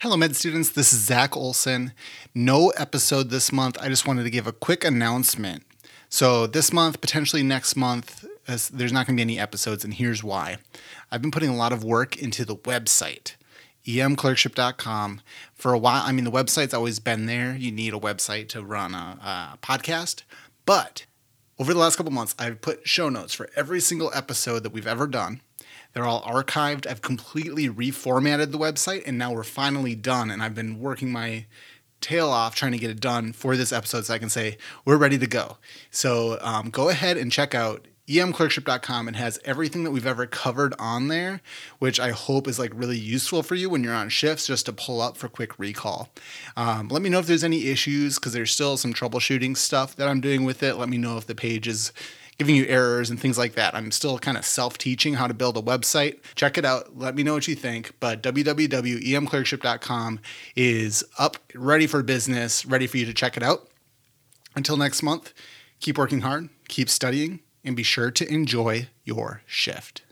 Hello, med students. This is Zach Olson. No episode this month. I just wanted to give a quick announcement. So, this month, potentially next month, there's not going to be any episodes, and here's why. I've been putting a lot of work into the website, emclerkship.com. For a while, I mean, the website's always been there. You need a website to run a, a podcast. But over the last couple months, I've put show notes for every single episode that we've ever done they're all archived. I've completely reformatted the website, and now we're finally done. And I've been working my tail off trying to get it done for this episode so I can say we're ready to go. So um, go ahead and check out emclerkship.com. It has everything that we've ever covered on there, which I hope is like really useful for you when you're on shifts just to pull up for quick recall. Um, let me know if there's any issues because there's still some troubleshooting stuff that I'm doing with it. Let me know if the page is giving you errors and things like that. I'm still kind of self teaching how to build a website. Check it out. Let me know what you think. But www.emclerkship.com is up, ready for business, ready for you to check it out. Until next month, keep working hard, keep studying, and be sure to enjoy your shift.